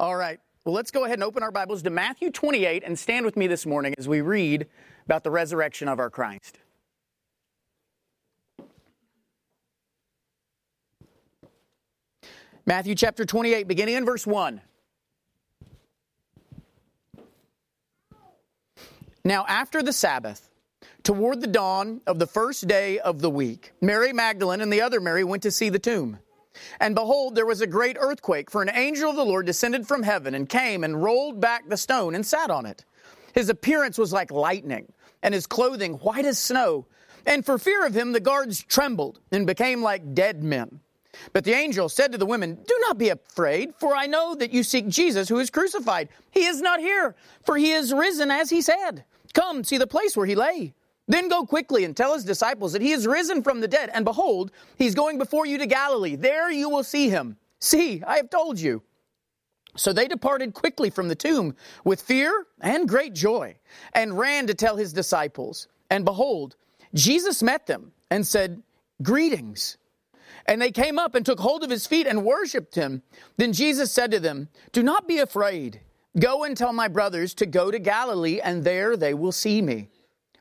All right. Well, let's go ahead and open our Bibles to Matthew 28 and stand with me this morning as we read about the resurrection of our Christ. Matthew chapter 28, beginning in verse 1. Now, after the Sabbath, toward the dawn of the first day of the week, Mary Magdalene and the other Mary went to see the tomb. And behold, there was a great earthquake, for an angel of the Lord descended from heaven and came and rolled back the stone and sat on it. His appearance was like lightning, and his clothing white as snow. And for fear of him, the guards trembled and became like dead men. But the angel said to the women, Do not be afraid, for I know that you seek Jesus who is crucified. He is not here, for he is risen as he said. Come, see the place where he lay. Then go quickly and tell his disciples that he is risen from the dead, and behold, he's going before you to Galilee. There you will see him. See, I have told you. So they departed quickly from the tomb with fear and great joy, and ran to tell his disciples. And behold, Jesus met them and said, Greetings. And they came up and took hold of his feet and worshipped him. Then Jesus said to them, Do not be afraid. Go and tell my brothers to go to Galilee, and there they will see me.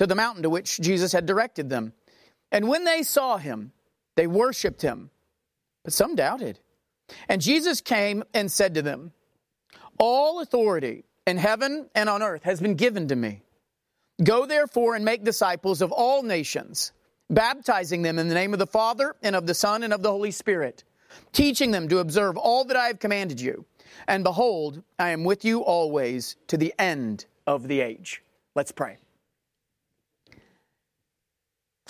to the mountain to which Jesus had directed them. And when they saw him, they worshiped him, but some doubted. And Jesus came and said to them, All authority in heaven and on earth has been given to me. Go therefore and make disciples of all nations, baptizing them in the name of the Father and of the Son and of the Holy Spirit, teaching them to observe all that I have commanded you. And behold, I am with you always to the end of the age. Let's pray.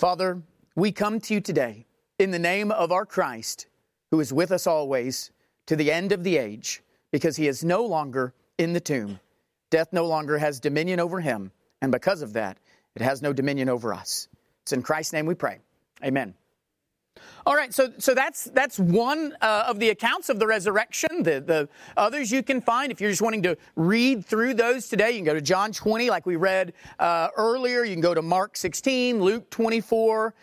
Father, we come to you today in the name of our Christ, who is with us always to the end of the age, because he is no longer in the tomb. Death no longer has dominion over him, and because of that, it has no dominion over us. It's in Christ's name we pray. Amen. All right, so so that's that's one uh, of the accounts of the resurrection. The the others you can find if you're just wanting to read through those today. You can go to John 20, like we read uh, earlier. You can go to Mark 16, Luke 24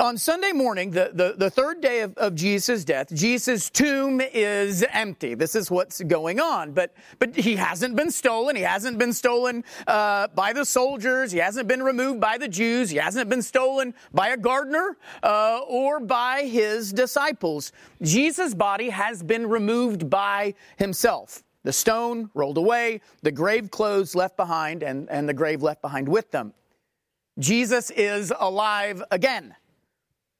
on Sunday morning, the, the, the third day of, of Jesus' death, Jesus' tomb is empty. This is what's going on. But, but he hasn't been stolen. He hasn't been stolen uh, by the soldiers. He hasn't been removed by the Jews. He hasn't been stolen by a gardener uh, or by his disciples. Jesus' body has been removed by himself. The stone rolled away, the grave clothes left behind, and, and the grave left behind with them. Jesus is alive again.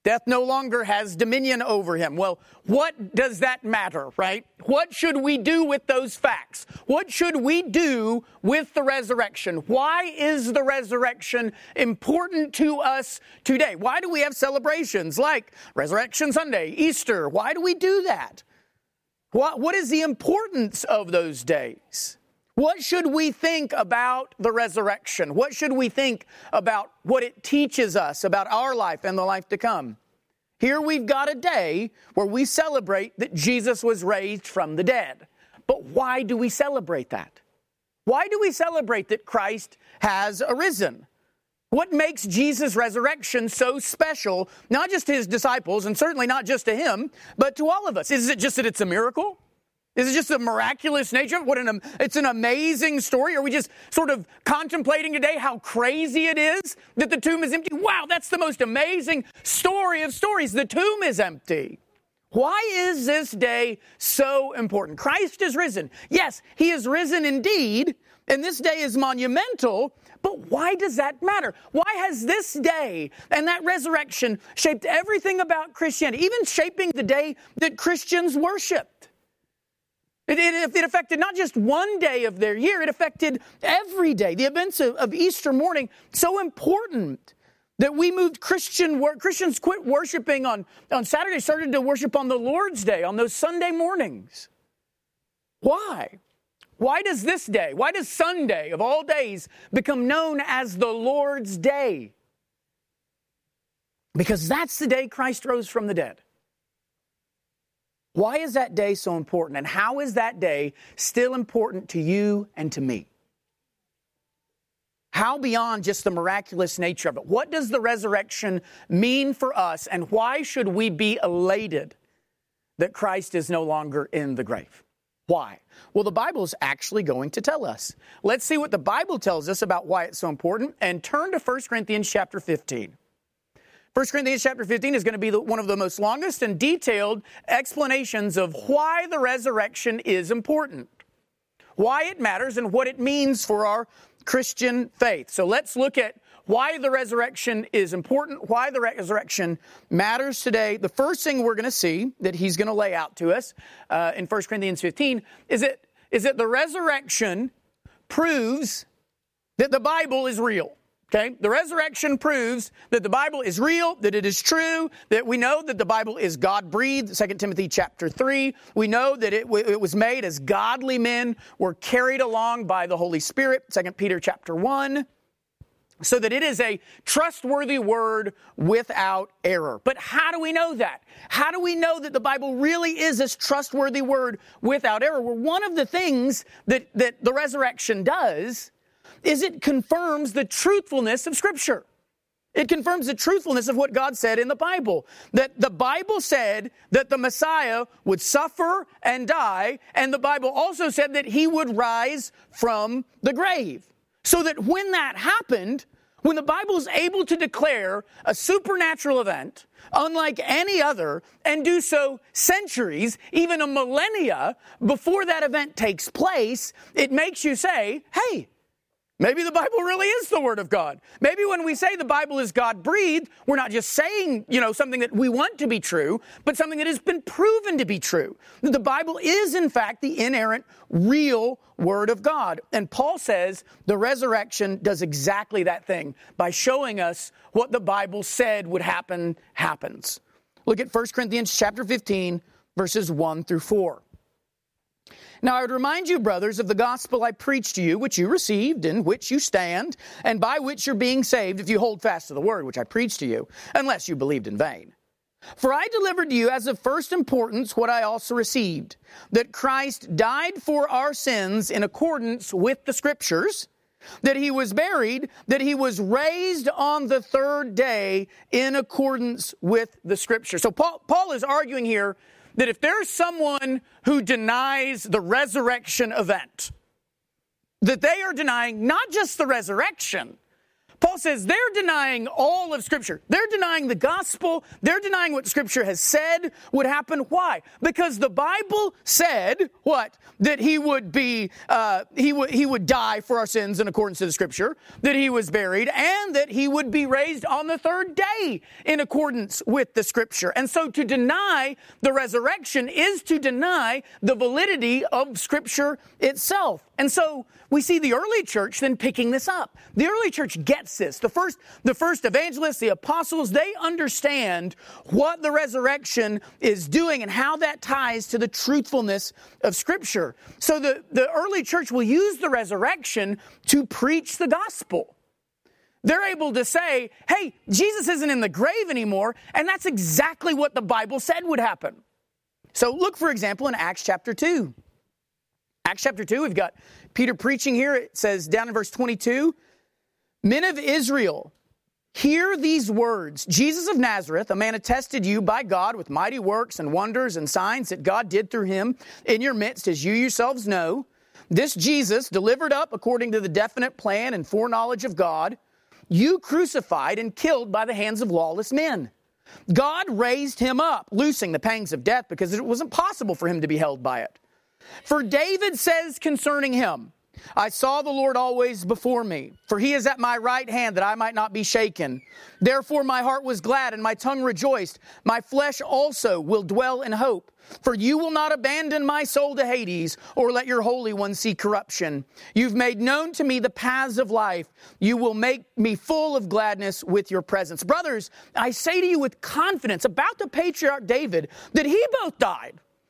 Death no longer has dominion over him. Well, what does that matter, right? What should we do with those facts? What should we do with the resurrection? Why is the resurrection important to us today? Why do we have celebrations like Resurrection Sunday, Easter? Why do we do that? What, what is the importance of those days? What should we think about the resurrection? What should we think about what it teaches us about our life and the life to come? Here we've got a day where we celebrate that Jesus was raised from the dead. But why do we celebrate that? Why do we celebrate that Christ has arisen? What makes Jesus' resurrection so special, not just to his disciples, and certainly not just to him, but to all of us? Is it just that it's a miracle? Is it just a miraculous nature? What an it's an amazing story. Are we just sort of contemplating today how crazy it is that the tomb is empty? Wow, that's the most amazing story of stories. The tomb is empty. Why is this day so important? Christ is risen. Yes, he is risen indeed, and this day is monumental, but why does that matter? Why has this day and that resurrection shaped everything about Christianity, even shaping the day that Christians worshiped? It, it, it, affected not just one day of their year, it affected every day. The events of, of Easter morning, so important that we moved Christian, work Christians quit worshiping on, on Saturday, started to worship on the Lord's Day, on those Sunday mornings. Why? Why does this day, why does Sunday of all days become known as the Lord's Day? Because that's the day Christ rose from the dead. Why is that day so important? And how is that day still important to you and to me? How beyond just the miraculous nature of it? What does the resurrection mean for us, and why should we be elated that Christ is no longer in the grave? Why? Well, the Bible is actually going to tell us. Let's see what the Bible tells us about why it's so important and turn to 1 Corinthians chapter 15. 1 Corinthians chapter 15 is going to be the, one of the most longest and detailed explanations of why the resurrection is important, why it matters, and what it means for our Christian faith. So let's look at why the resurrection is important, why the resurrection matters today. The first thing we're going to see that he's going to lay out to us uh, in 1 Corinthians 15 is that, is that the resurrection proves that the Bible is real. Okay? The resurrection proves that the Bible is real, that it is true, that we know that the Bible is God breathed, 2 Timothy chapter 3. We know that it, it, was made as godly men were carried along by the Holy Spirit, 2 Peter chapter 1. So that it is a trustworthy word without error. But how do we know that? How do we know that the Bible really is this trustworthy word without error? Well, one of the things that, that the resurrection does is it confirms the truthfulness of Scripture. It confirms the truthfulness of what God said in the Bible. That the Bible said that the Messiah would suffer and die, and the Bible also said that he would rise from the grave. So that when that happened, when the Bible is able to declare a supernatural event, unlike any other, and do so centuries, even a millennia before that event takes place, it makes you say, hey, Maybe the Bible really is the Word of God. Maybe when we say the Bible is God breathed, we're not just saying, you know, something that we want to be true, but something that has been proven to be true. The Bible is, in fact, the inerrant, real Word of God. And Paul says the resurrection does exactly that thing by showing us what the Bible said would happen happens. Look at 1 Corinthians chapter 15, verses 1 through 4. Now I would remind you, brothers, of the gospel I preached to you, which you received, in which you stand, and by which you're being saved, if you hold fast to the word which I preached to you, unless you believed in vain. For I delivered to you as of first importance what I also received, that Christ died for our sins in accordance with the scriptures, that he was buried, that he was raised on the third day in accordance with the scripture. So Paul, Paul is arguing here that if there's someone who denies the resurrection event, that they are denying not just the resurrection, Paul says they're denying all of Scripture. They're denying the gospel. They're denying what Scripture has said would happen. Why? Because the Bible said what? That he would be, uh, he would he would die for our sins in accordance to the Scripture. That he was buried, and that he would be raised on the third day in accordance with the Scripture. And so, to deny the resurrection is to deny the validity of Scripture itself. And so we see the early church then picking this up. The early church gets this. The first, the first evangelists, the apostles, they understand what the resurrection is doing and how that ties to the truthfulness of Scripture. So the, the early church will use the resurrection to preach the gospel. They're able to say, hey, Jesus isn't in the grave anymore, and that's exactly what the Bible said would happen. So look, for example, in Acts chapter 2. Acts chapter 2, we've got Peter preaching here. It says down in verse 22 Men of Israel, hear these words Jesus of Nazareth, a man attested you by God with mighty works and wonders and signs that God did through him in your midst, as you yourselves know. This Jesus, delivered up according to the definite plan and foreknowledge of God, you crucified and killed by the hands of lawless men. God raised him up, loosing the pangs of death because it wasn't possible for him to be held by it. For David says concerning him, I saw the Lord always before me, for he is at my right hand that I might not be shaken. Therefore my heart was glad and my tongue rejoiced. My flesh also will dwell in hope. For you will not abandon my soul to Hades or let your Holy One see corruption. You've made known to me the paths of life. You will make me full of gladness with your presence. Brothers, I say to you with confidence about the patriarch David that he both died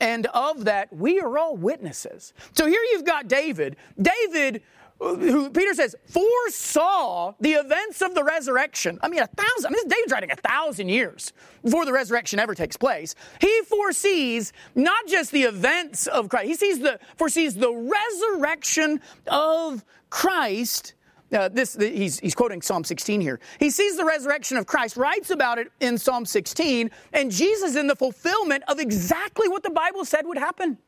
and of that we are all witnesses. So here you've got David. David, who Peter says foresaw the events of the resurrection. I mean, a thousand. I mean, David's writing a thousand years before the resurrection ever takes place. He foresees not just the events of Christ. He sees the foresees the resurrection of Christ uh, this he's, he's quoting Psalm 16 here. He sees the resurrection of Christ, writes about it in Psalm 16, and Jesus in the fulfillment of exactly what the Bible said would happen.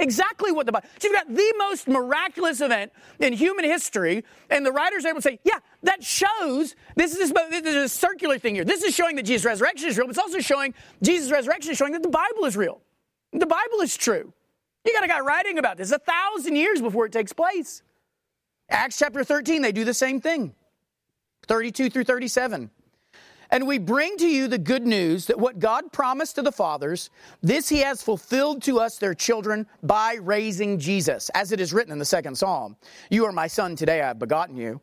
Exactly what the Bible. So you've got the most miraculous event in human history, and the writers are able to say, yeah, that shows this is, this is a circular thing here. This is showing that Jesus' resurrection is real, but it's also showing Jesus' resurrection is showing that the Bible is real. The Bible is true. You got a guy writing about this a thousand years before it takes place. Acts chapter 13, they do the same thing 32 through 37. And we bring to you the good news that what God promised to the fathers, this he has fulfilled to us, their children, by raising Jesus. As it is written in the second psalm You are my son, today I have begotten you.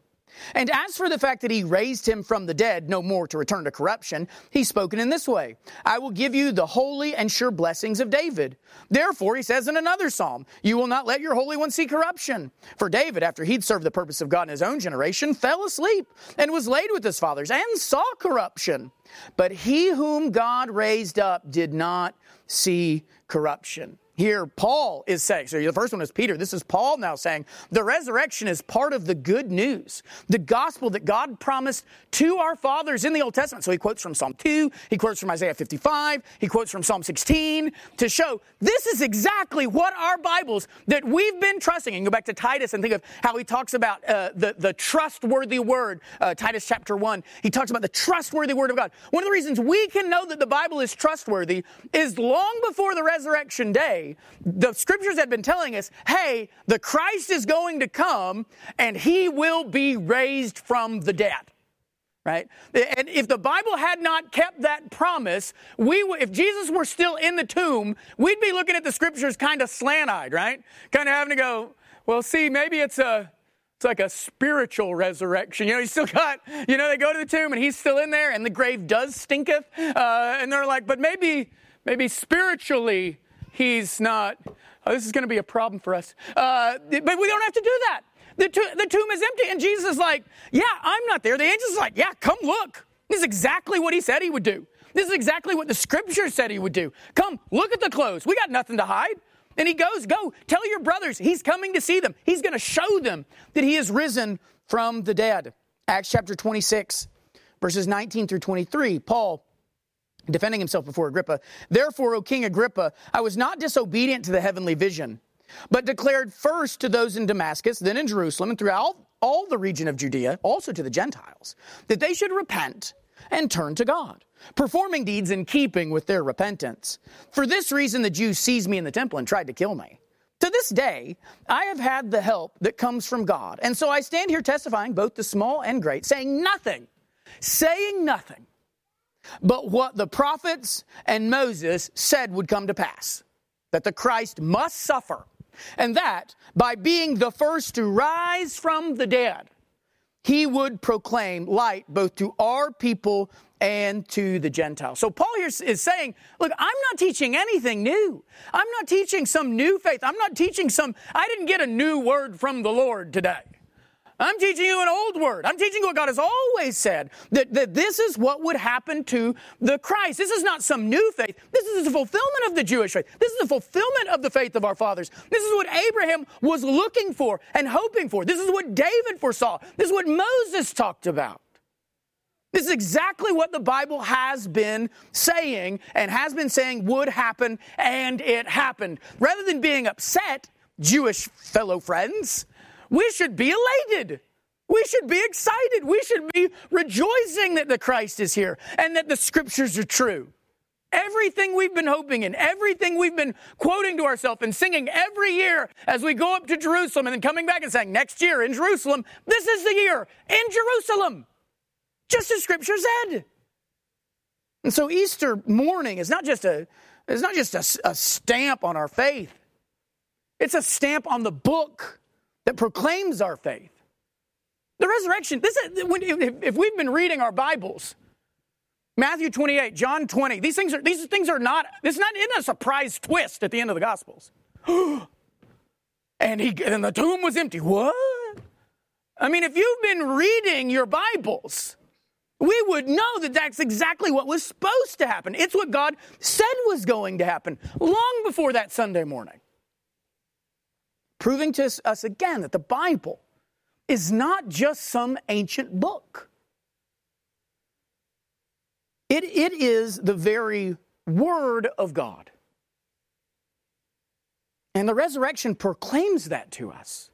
And as for the fact that he raised him from the dead, no more to return to corruption, he's spoken in this way I will give you the holy and sure blessings of David. Therefore, he says in another psalm, You will not let your Holy One see corruption. For David, after he'd served the purpose of God in his own generation, fell asleep and was laid with his fathers and saw corruption. But he whom God raised up did not see corruption. Here, Paul is saying, so the first one is Peter. This is Paul now saying the resurrection is part of the good news, the gospel that God promised to our fathers in the Old Testament. So he quotes from Psalm 2, he quotes from Isaiah 55, he quotes from Psalm 16 to show this is exactly what our Bibles that we've been trusting. And go back to Titus and think of how he talks about uh, the, the trustworthy word, uh, Titus chapter 1. He talks about the trustworthy word of God. One of the reasons we can know that the Bible is trustworthy is long before the resurrection day the scriptures had been telling us, hey, the Christ is going to come and he will be raised from the dead. Right? And if the Bible had not kept that promise, we if Jesus were still in the tomb, we'd be looking at the scriptures kind of slant-eyed, right? Kind of having to go, well, see, maybe it's a it's like a spiritual resurrection. You know, he's still got, you know, they go to the tomb and he's still in there and the grave does stinketh. Uh, and they're like, but maybe, maybe spiritually he's not. Oh, this is going to be a problem for us. Uh, but we don't have to do that. The, to- the tomb is empty. And Jesus is like, Yeah, I'm not there. The angel's like, Yeah, come look. This is exactly what he said he would do. This is exactly what the scripture said he would do. Come, look at the clothes. We got nothing to hide. And he goes, Go, tell your brothers he's coming to see them. He's going to show them that he is risen from the dead. Acts chapter 26, verses 19 through 23. Paul defending himself before Agrippa. Therefore, O King Agrippa, I was not disobedient to the heavenly vision, but declared first to those in Damascus, then in Jerusalem, and throughout all the region of Judea, also to the Gentiles, that they should repent and turn to God, performing deeds in keeping with their repentance. For this reason, the Jews seized me in the temple and tried to kill me. To this day, I have had the help that comes from God. And so I stand here testifying, both the small and great, saying nothing, saying nothing but what the prophets and Moses said would come to pass that the Christ must suffer, and that by being the first to rise from the dead, he would proclaim light both to our people and to the Gentiles. So Paul here is saying, look, I'm not teaching anything new. I'm not teaching some new faith. I'm not teaching some, I didn't get a new word from the Lord today. I'm teaching you an old word. I'm teaching you what God has always said that, that this is what would happen to the Christ. This is not some new faith. This is the fulfillment of the Jewish faith. This is the fulfillment of the faith of our fathers. This is what Abraham was looking for and hoping for. This is what David foresaw. This is what Moses talked about. This is exactly what the Bible has been saying and has been saying would happen, and it happened. Rather than being upset, Jewish fellow friends, we should be elated. We should be excited. We should be rejoicing that the Christ is here and that the scriptures are true. Everything we've been hoping in, everything we've been quoting to ourselves and singing every year as we go up to Jerusalem and then coming back and saying, next year in Jerusalem, this is the year in Jerusalem, just as Scripture said. And so Easter morning is not just a, it's not just a, a stamp on our faith, it's a stamp on the book that proclaims our faith. The resurrection, this is, if we've been reading our Bibles, Matthew 28, John 20. These things are these things are not this is not in a surprise twist at the end of the gospels. and he and the tomb was empty. What? I mean, if you've been reading your Bibles, we would know that that's exactly what was supposed to happen. It's what God said was going to happen long before that Sunday morning. Proving to us again that the Bible is not just some ancient book. It, it is the very Word of God. And the resurrection proclaims that to us.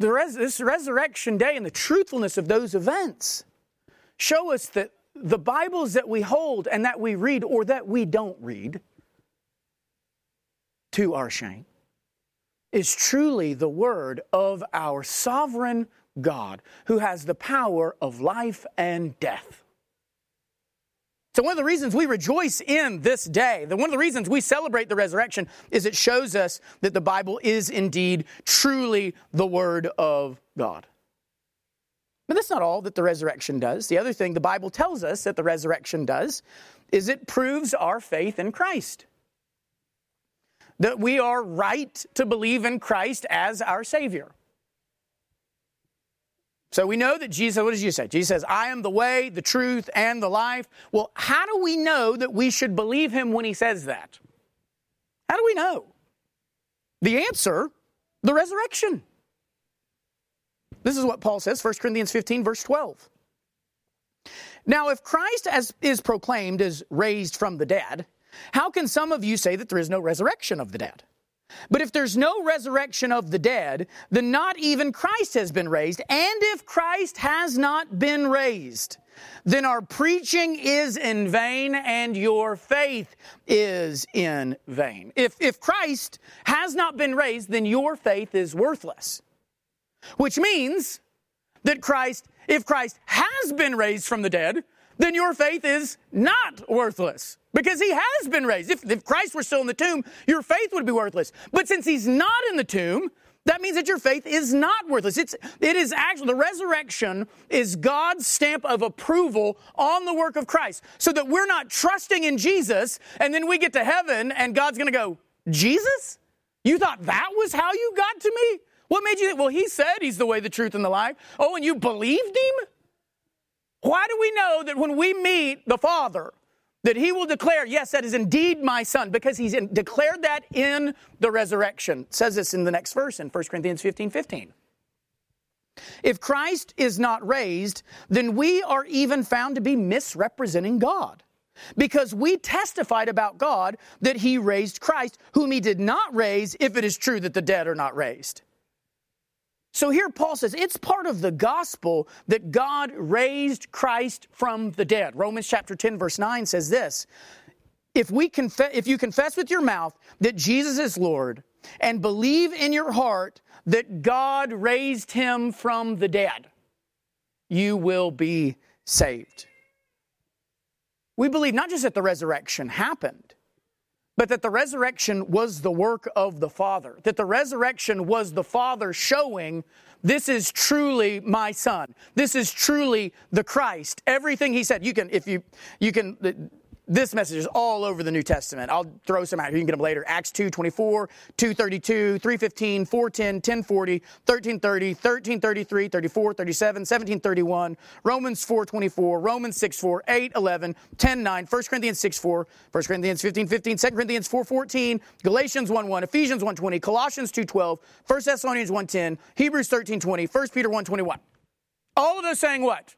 Res- this resurrection day and the truthfulness of those events show us that the Bibles that we hold and that we read or that we don't read, to our shame, is truly the word of our sovereign God who has the power of life and death. So, one of the reasons we rejoice in this day, the, one of the reasons we celebrate the resurrection, is it shows us that the Bible is indeed truly the Word of God. But that's not all that the resurrection does. The other thing the Bible tells us that the resurrection does is it proves our faith in Christ. That we are right to believe in Christ as our Savior. So we know that Jesus, what does Jesus say? Jesus says, I am the way, the truth, and the life. Well, how do we know that we should believe him when he says that? How do we know? The answer, the resurrection. This is what Paul says, 1 Corinthians 15, verse 12. Now, if Christ as is proclaimed as raised from the dead, how can some of you say that there is no resurrection of the dead? But if there's no resurrection of the dead, then not even Christ has been raised. And if Christ has not been raised, then our preaching is in vain and your faith is in vain. If, if Christ has not been raised, then your faith is worthless. Which means that Christ, if Christ has been raised from the dead, then your faith is not worthless because he has been raised. If, if Christ were still in the tomb, your faith would be worthless. But since he's not in the tomb, that means that your faith is not worthless. It's, it is actually, the resurrection is God's stamp of approval on the work of Christ. So that we're not trusting in Jesus and then we get to heaven and God's gonna go, Jesus? You thought that was how you got to me? What made you think? Well, he said he's the way, the truth, and the life. Oh, and you believed him? Why do we know that when we meet the Father, that he will declare, yes, that is indeed my son, because he's in, declared that in the resurrection. It says this in the next verse in 1 Corinthians 15 15. If Christ is not raised, then we are even found to be misrepresenting God. Because we testified about God that he raised Christ, whom he did not raise, if it is true that the dead are not raised. So here Paul says it's part of the gospel that God raised Christ from the dead. Romans chapter 10 verse 9 says this. If we confess if you confess with your mouth that Jesus is Lord and believe in your heart that God raised him from the dead, you will be saved. We believe not just that the resurrection happened, but that the resurrection was the work of the Father. That the resurrection was the Father showing this is truly my son. This is truly the Christ. Everything he said, you can, if you, you can, this message is all over the New Testament. I'll throw some out here. You can get them later. Acts 2, 24, 232, 315, 410, 1040, 1330, 1333, 34, 37, 1731, Romans 4, 24, Romans 6, 4, 8, 11, 10, 9, 1 Corinthians 6, 4, 1 Corinthians 15, 15, 2 Corinthians 4, 14, Galatians 1, 1, Ephesians 1, 20, Colossians 2, 12, 1 Thessalonians 1, 10, Hebrews 13, 20, 1 Peter 1, 21. All of those saying what?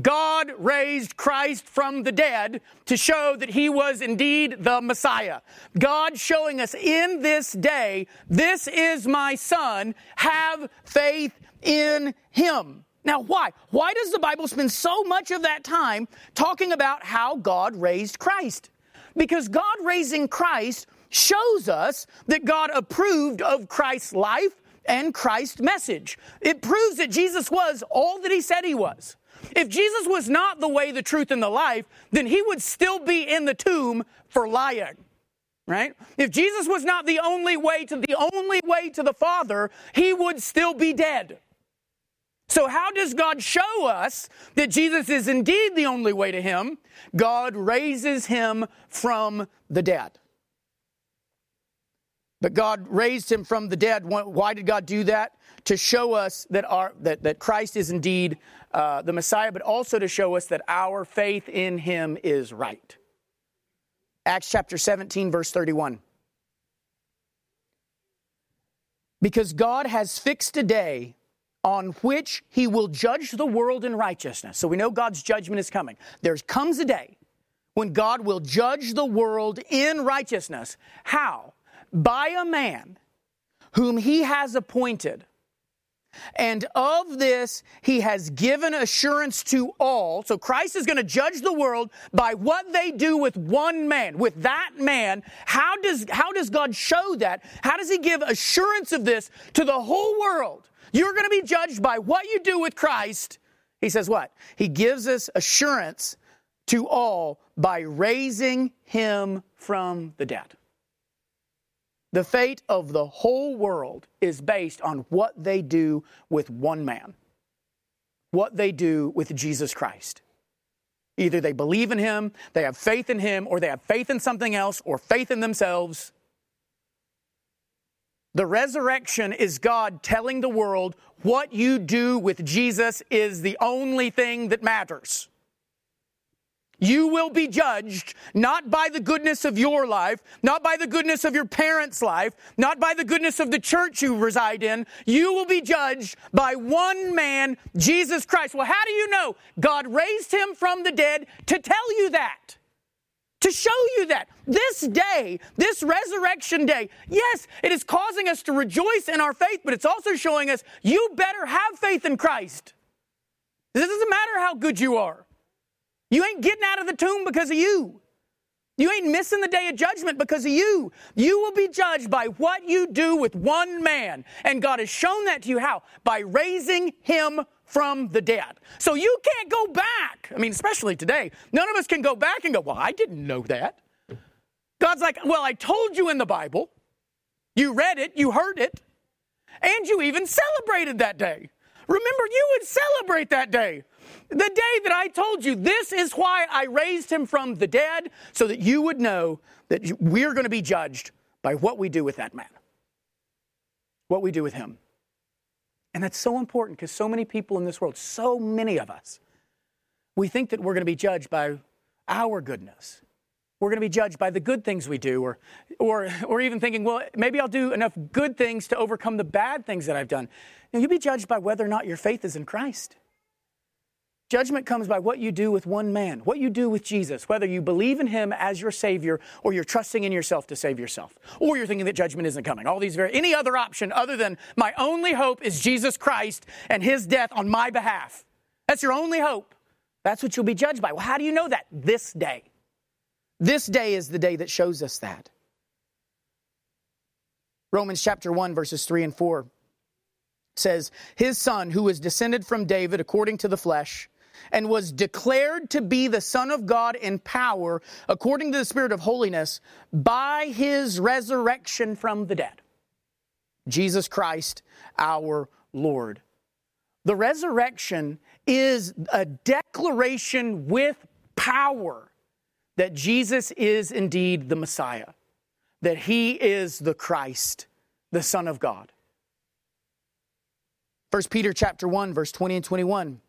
God raised Christ from the dead to show that he was indeed the Messiah. God showing us in this day, this is my son, have faith in him. Now, why? Why does the Bible spend so much of that time talking about how God raised Christ? Because God raising Christ shows us that God approved of Christ's life and Christ's message. It proves that Jesus was all that he said he was. If Jesus was not the way, the truth, and the life, then he would still be in the tomb for lying. Right? If Jesus was not the only way to the only way to the Father, he would still be dead. So, how does God show us that Jesus is indeed the only way to Him? God raises Him from the dead. But God raised Him from the dead. Why did God do that? To show us that, our, that, that Christ is indeed uh, the Messiah, but also to show us that our faith in Him is right. Acts chapter 17, verse 31. Because God has fixed a day on which he will judge the world in righteousness. So we know God's judgment is coming. There comes a day when God will judge the world in righteousness. How? By a man whom he has appointed. And of this, he has given assurance to all. So Christ is going to judge the world by what they do with one man, with that man. How does, how does God show that? How does he give assurance of this to the whole world? You're going to be judged by what you do with Christ. He says what? He gives us assurance to all by raising him from the dead. The fate of the whole world is based on what they do with one man, what they do with Jesus Christ. Either they believe in him, they have faith in him, or they have faith in something else, or faith in themselves. The resurrection is God telling the world what you do with Jesus is the only thing that matters. You will be judged not by the goodness of your life, not by the goodness of your parents' life, not by the goodness of the church you reside in. You will be judged by one man, Jesus Christ. Well, how do you know? God raised him from the dead to tell you that to show you that this day, this resurrection day, yes, it is causing us to rejoice in our faith, but it's also showing us you better have faith in Christ. This doesn't matter how good you are. You ain't getting out of the tomb because of you. You ain't missing the day of judgment because of you. You will be judged by what you do with one man. And God has shown that to you how? By raising him from the dead. So you can't go back. I mean, especially today. None of us can go back and go, well, I didn't know that. God's like, well, I told you in the Bible. You read it, you heard it, and you even celebrated that day. Remember, you would celebrate that day. The day that I told you, this is why I raised him from the dead, so that you would know that we're going to be judged by what we do with that man, what we do with him. And that's so important because so many people in this world, so many of us, we think that we're going to be judged by our goodness. We're going to be judged by the good things we do, or, or, or even thinking, well, maybe I'll do enough good things to overcome the bad things that I've done. You you'll be judged by whether or not your faith is in Christ. Judgment comes by what you do with one man, what you do with Jesus, whether you believe in him as your Savior or you're trusting in yourself to save yourself, or you're thinking that judgment isn't coming. All these very, any other option other than my only hope is Jesus Christ and his death on my behalf. That's your only hope. That's what you'll be judged by. Well, how do you know that? This day. This day is the day that shows us that. Romans chapter 1, verses 3 and 4 says, His son, who was descended from David according to the flesh, and was declared to be the Son of God in power according to the Spirit of holiness by his resurrection from the dead. Jesus Christ, our Lord. The resurrection is a declaration with power that Jesus is indeed the Messiah, that he is the Christ, the Son of God. 1 Peter chapter 1 verse 20 and 21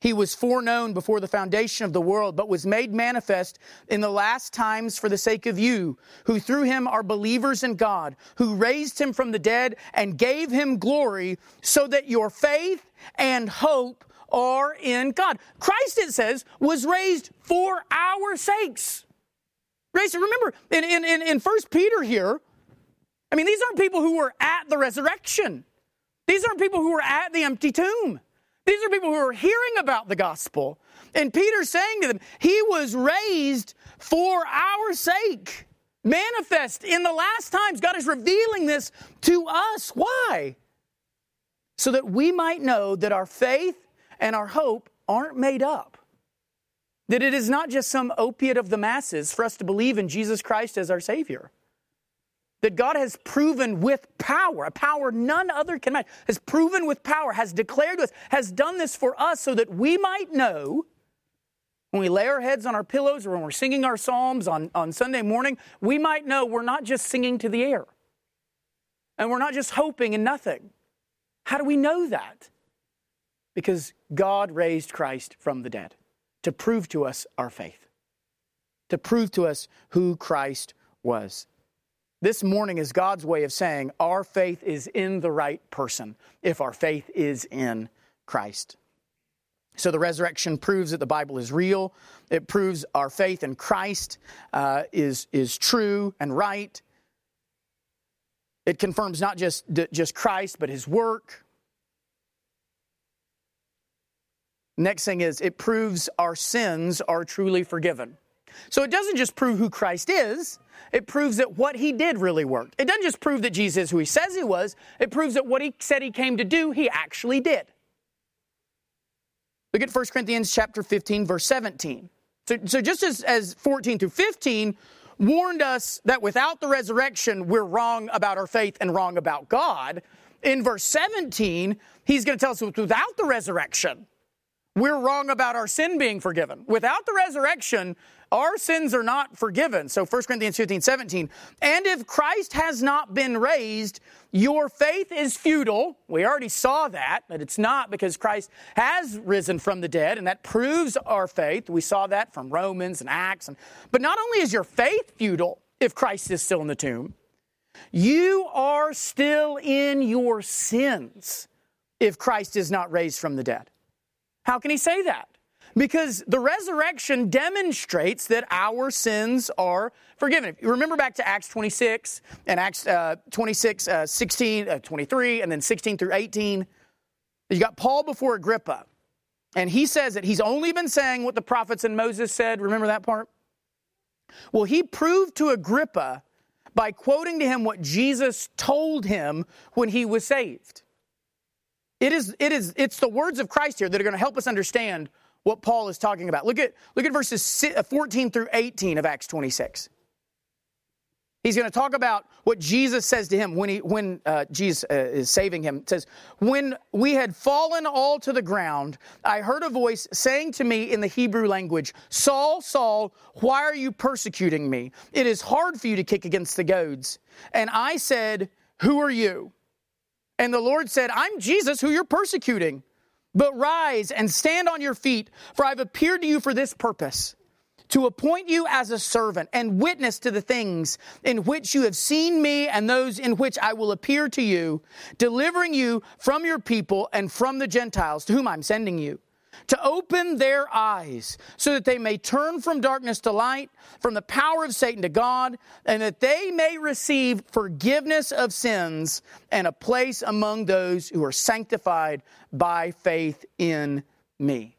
he was foreknown before the foundation of the world, but was made manifest in the last times for the sake of you, who through him are believers in God, who raised him from the dead and gave him glory, so that your faith and hope are in God. Christ, it says, was raised for our sakes. Raised, remember, in, in, in, in 1 Peter here, I mean, these aren't people who were at the resurrection. These aren't people who were at the empty tomb. These are people who are hearing about the gospel. And Peter's saying to them, He was raised for our sake. Manifest in the last times. God is revealing this to us. Why? So that we might know that our faith and our hope aren't made up. That it is not just some opiate of the masses for us to believe in Jesus Christ as our Savior that God has proven with power, a power none other can match, has proven with power, has declared to us, has done this for us so that we might know when we lay our heads on our pillows or when we're singing our psalms on, on Sunday morning, we might know we're not just singing to the air and we're not just hoping and nothing. How do we know that? Because God raised Christ from the dead to prove to us our faith, to prove to us who Christ was. This morning is God's way of saying our faith is in the right person if our faith is in Christ. So the resurrection proves that the Bible is real. It proves our faith in Christ uh, is, is true and right. It confirms not just, just Christ, but his work. Next thing is, it proves our sins are truly forgiven. So it doesn't just prove who Christ is, it proves that what he did really worked. It doesn't just prove that Jesus is who he says he was, it proves that what he said he came to do, he actually did. Look at 1 Corinthians chapter 15, verse 17. So, so just as, as 14 through 15 warned us that without the resurrection, we're wrong about our faith and wrong about God, in verse 17, he's going to tell us without the resurrection, we're wrong about our sin being forgiven. Without the resurrection, our sins are not forgiven. So 1 Corinthians 15, 17. And if Christ has not been raised, your faith is futile. We already saw that, that it's not because Christ has risen from the dead, and that proves our faith. We saw that from Romans and Acts. And, but not only is your faith futile if Christ is still in the tomb, you are still in your sins if Christ is not raised from the dead. How can he say that? Because the resurrection demonstrates that our sins are forgiven. If you remember back to Acts 26 and Acts uh, 26, uh, 16, uh, 23, and then 16 through 18. You got Paul before Agrippa. And he says that he's only been saying what the prophets and Moses said. Remember that part? Well, he proved to Agrippa by quoting to him what Jesus told him when he was saved. It is, it is, it's the words of Christ here that are going to help us understand what Paul is talking about. Look at, look at verses uh, 14 through 18 of Acts 26. He's going to talk about what Jesus says to him when, he, when uh, Jesus uh, is saving him. It says, When we had fallen all to the ground, I heard a voice saying to me in the Hebrew language, Saul, Saul, why are you persecuting me? It is hard for you to kick against the goads. And I said, Who are you? And the Lord said, I'm Jesus who you're persecuting. But rise and stand on your feet, for I've appeared to you for this purpose to appoint you as a servant and witness to the things in which you have seen me and those in which I will appear to you, delivering you from your people and from the Gentiles to whom I'm sending you to open their eyes so that they may turn from darkness to light, from the power of Satan to God, and that they may receive forgiveness of sins and a place among those who are sanctified by faith in me.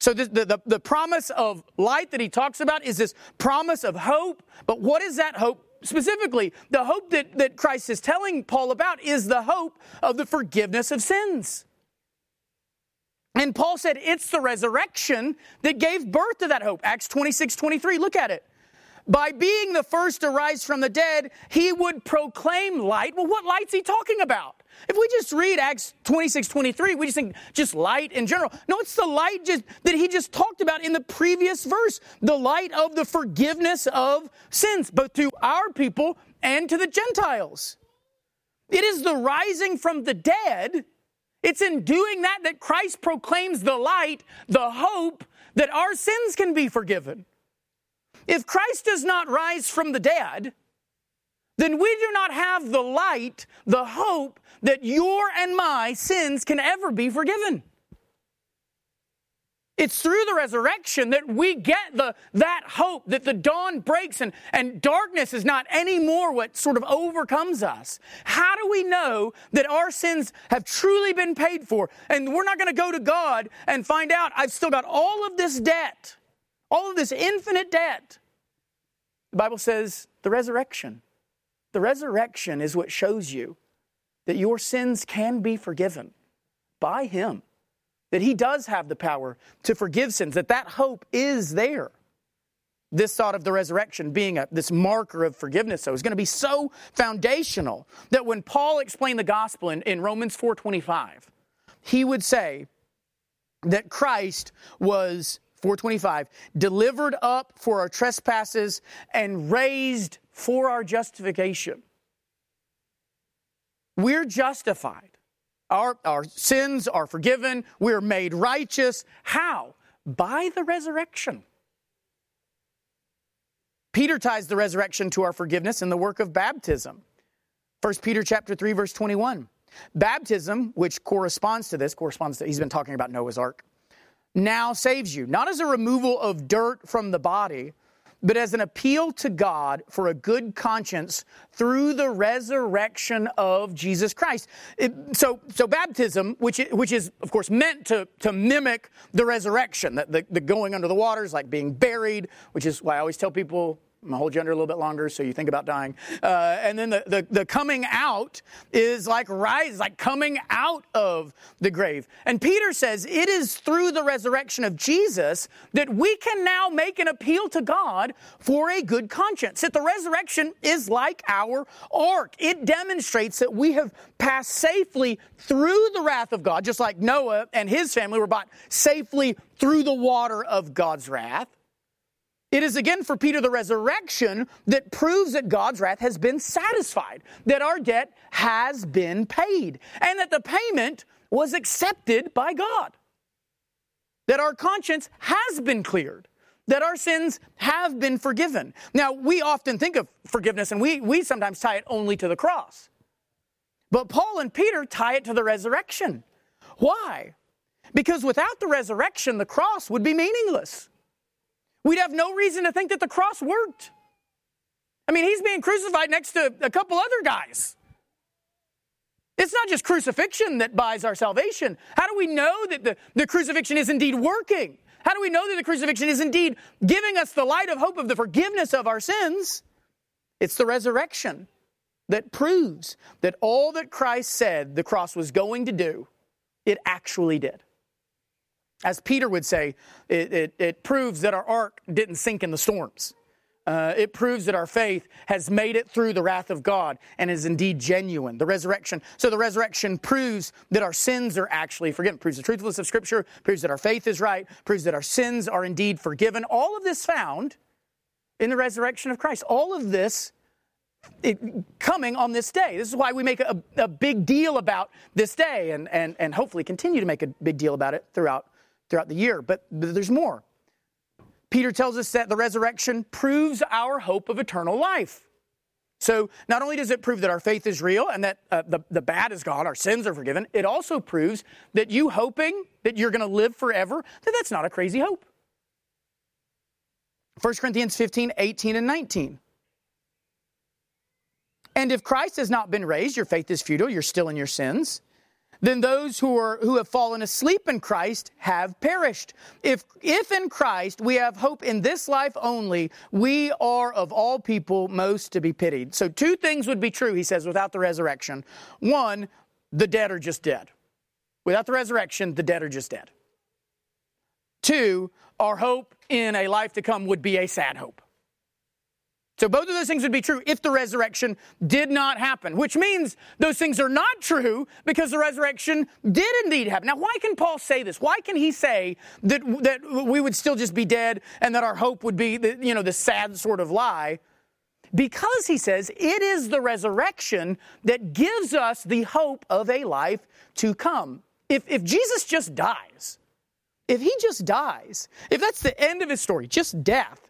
So the, the, the, promise of light that he talks about is this promise of hope. But what is that hope? Specifically, the hope that, that Christ is telling Paul about is the hope of the forgiveness of sins. And Paul said it's the resurrection that gave birth to that hope. Acts 26, 23, look at it. By being the first to rise from the dead, he would proclaim light. Well, what light's he talking about? If we just read Acts 26, 23, we just think just light in general. No, it's the light just, that he just talked about in the previous verse. The light of the forgiveness of sins, both to our people and to the Gentiles. It is the rising from the dead it's in doing that that Christ proclaims the light, the hope that our sins can be forgiven. If Christ does not rise from the dead, then we do not have the light, the hope that your and my sins can ever be forgiven. It's through the resurrection that we get the, that hope that the dawn breaks and, and darkness is not anymore what sort of overcomes us. How do we know that our sins have truly been paid for? And we're not going to go to God and find out I've still got all of this debt, all of this infinite debt. The Bible says the resurrection. The resurrection is what shows you that your sins can be forgiven by Him that he does have the power to forgive sins, that that hope is there. This thought of the resurrection being a, this marker of forgiveness, so is going to be so foundational that when Paul explained the gospel in, in Romans 4.25, he would say that Christ was 425 delivered up for our trespasses and raised for our justification. We're justified our, our sins are forgiven. We're made righteous. How? By the resurrection. Peter ties the resurrection to our forgiveness in the work of baptism. 1 Peter chapter 3 verse 21. Baptism, which corresponds to this, corresponds to he's been talking about Noah's ark. Now saves you, not as a removal of dirt from the body, but as an appeal to God for a good conscience through the resurrection of Jesus Christ. It, so, so baptism, which, which is, of course, meant to, to mimic the resurrection, the, the, the going under the waters, like being buried, which is why I always tell people I'm gonna hold you under a little bit longer so you think about dying. Uh, and then the, the, the, coming out is like rise, like coming out of the grave. And Peter says it is through the resurrection of Jesus that we can now make an appeal to God for a good conscience. That the resurrection is like our ark. It demonstrates that we have passed safely through the wrath of God, just like Noah and his family were brought safely through the water of God's wrath. It is again for Peter the resurrection that proves that God's wrath has been satisfied, that our debt has been paid, and that the payment was accepted by God. That our conscience has been cleared, that our sins have been forgiven. Now, we often think of forgiveness and we, we sometimes tie it only to the cross. But Paul and Peter tie it to the resurrection. Why? Because without the resurrection, the cross would be meaningless. We'd have no reason to think that the cross worked. I mean, he's being crucified next to a couple other guys. It's not just crucifixion that buys our salvation. How do we know that the, the crucifixion is indeed working? How do we know that the crucifixion is indeed giving us the light of hope of the forgiveness of our sins? It's the resurrection that proves that all that Christ said the cross was going to do, it actually did. As Peter would say, it, it, it proves that our ark didn't sink in the storms. Uh, it proves that our faith has made it through the wrath of God and is indeed genuine. The resurrection. So the resurrection proves that our sins are actually forgiven. Proves the truthfulness of Scripture. Proves that our faith is right. Proves that our sins are indeed forgiven. All of this found in the resurrection of Christ. All of this it, coming on this day. This is why we make a, a big deal about this day and, and, and hopefully continue to make a big deal about it throughout throughout the year. But, but there's more. Peter tells us that the resurrection proves our hope of eternal life. So not only does it prove that our faith is real and that uh, the, the bad is gone, our sins are forgiven, it also proves that you hoping that you're going to live forever, that that's not a crazy hope. 1 Corinthians 15, 18, and 19. And if Christ has not been raised, your faith is futile, you're still in your sins then those who are who have fallen asleep in Christ have perished. If if in Christ we have hope in this life only, we are of all people most to be pitied. So two things would be true, he says, without the resurrection. One, the dead are just dead. Without the resurrection, the dead are just dead. Two, our hope in a life to come would be a sad hope. So both of those things would be true if the resurrection did not happen, which means those things are not true because the resurrection did indeed happen. Now, why can Paul say this? Why can he say that, that we would still just be dead and that our hope would be, the, you know, the sad sort of lie? Because he says it is the resurrection that gives us the hope of a life to come. If, if Jesus just dies, if he just dies, if that's the end of his story, just death,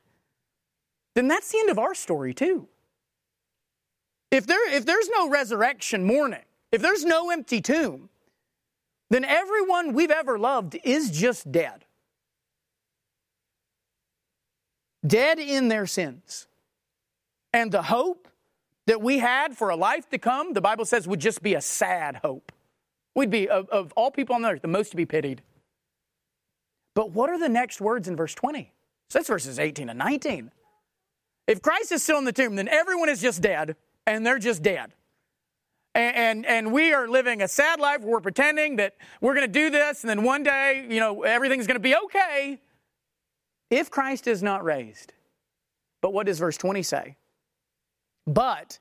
then that's the end of our story too. If, there, if there's no resurrection morning, if there's no empty tomb, then everyone we've ever loved is just dead. dead in their sins. And the hope that we had for a life to come, the Bible says, would just be a sad hope. We'd be, of, of all people on earth, the most to be pitied. But what are the next words in verse 20? So that's verses 18 and 19. If Christ is still in the tomb, then everyone is just dead, and they're just dead. And, and, and we are living a sad life. We're pretending that we're going to do this, and then one day, you know, everything's going to be okay. If Christ is not raised, but what does verse 20 say? But,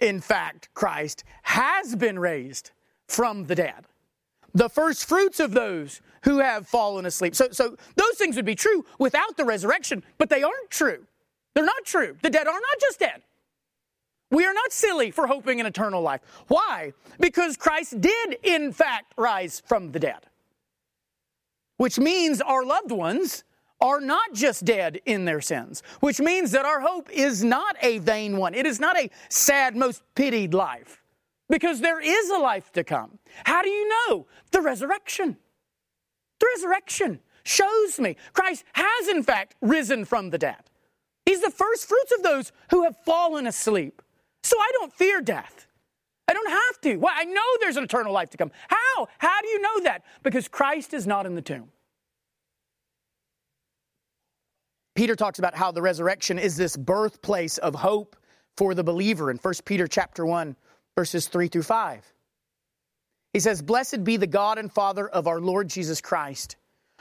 in fact, Christ has been raised from the dead. The first fruits of those who have fallen asleep. So, so those things would be true without the resurrection, but they aren't true. They're not true. The dead are not just dead. We are not silly for hoping in eternal life. Why? Because Christ did, in fact, rise from the dead. Which means our loved ones are not just dead in their sins, which means that our hope is not a vain one. It is not a sad, most pitied life, because there is a life to come. How do you know? The resurrection. The resurrection shows me Christ has, in fact, risen from the dead. He's the first fruits of those who have fallen asleep. So I don't fear death. I don't have to. Well, I know there's an eternal life to come. How? How do you know that? Because Christ is not in the tomb. Peter talks about how the resurrection is this birthplace of hope for the believer in 1 Peter chapter 1 verses 3 through 5. He says, "Blessed be the God and Father of our Lord Jesus Christ.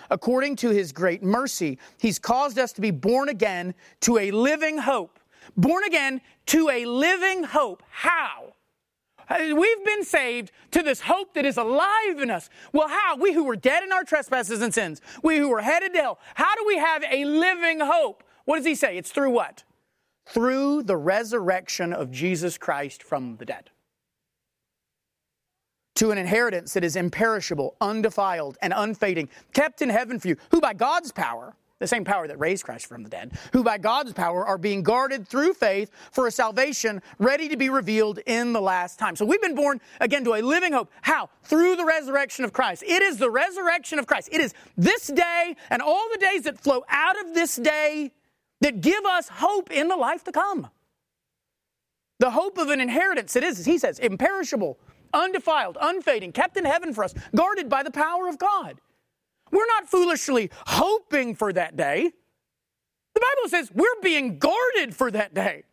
According to his great mercy, he's caused us to be born again to a living hope. Born again to a living hope. How? We've been saved to this hope that is alive in us. Well, how? We who were dead in our trespasses and sins, we who were headed to hell, how do we have a living hope? What does he say? It's through what? Through the resurrection of Jesus Christ from the dead. To an inheritance that is imperishable, undefiled, and unfading, kept in heaven for you, who by God's power, the same power that raised Christ from the dead, who by God's power are being guarded through faith for a salvation ready to be revealed in the last time. So we've been born again to a living hope. How? Through the resurrection of Christ. It is the resurrection of Christ. It is this day and all the days that flow out of this day that give us hope in the life to come. The hope of an inheritance that is, he says, imperishable, undefiled, unfading, kept in heaven for us, guarded by the power of God. We're not foolishly hoping for that day. The Bible says we're being guarded for that day.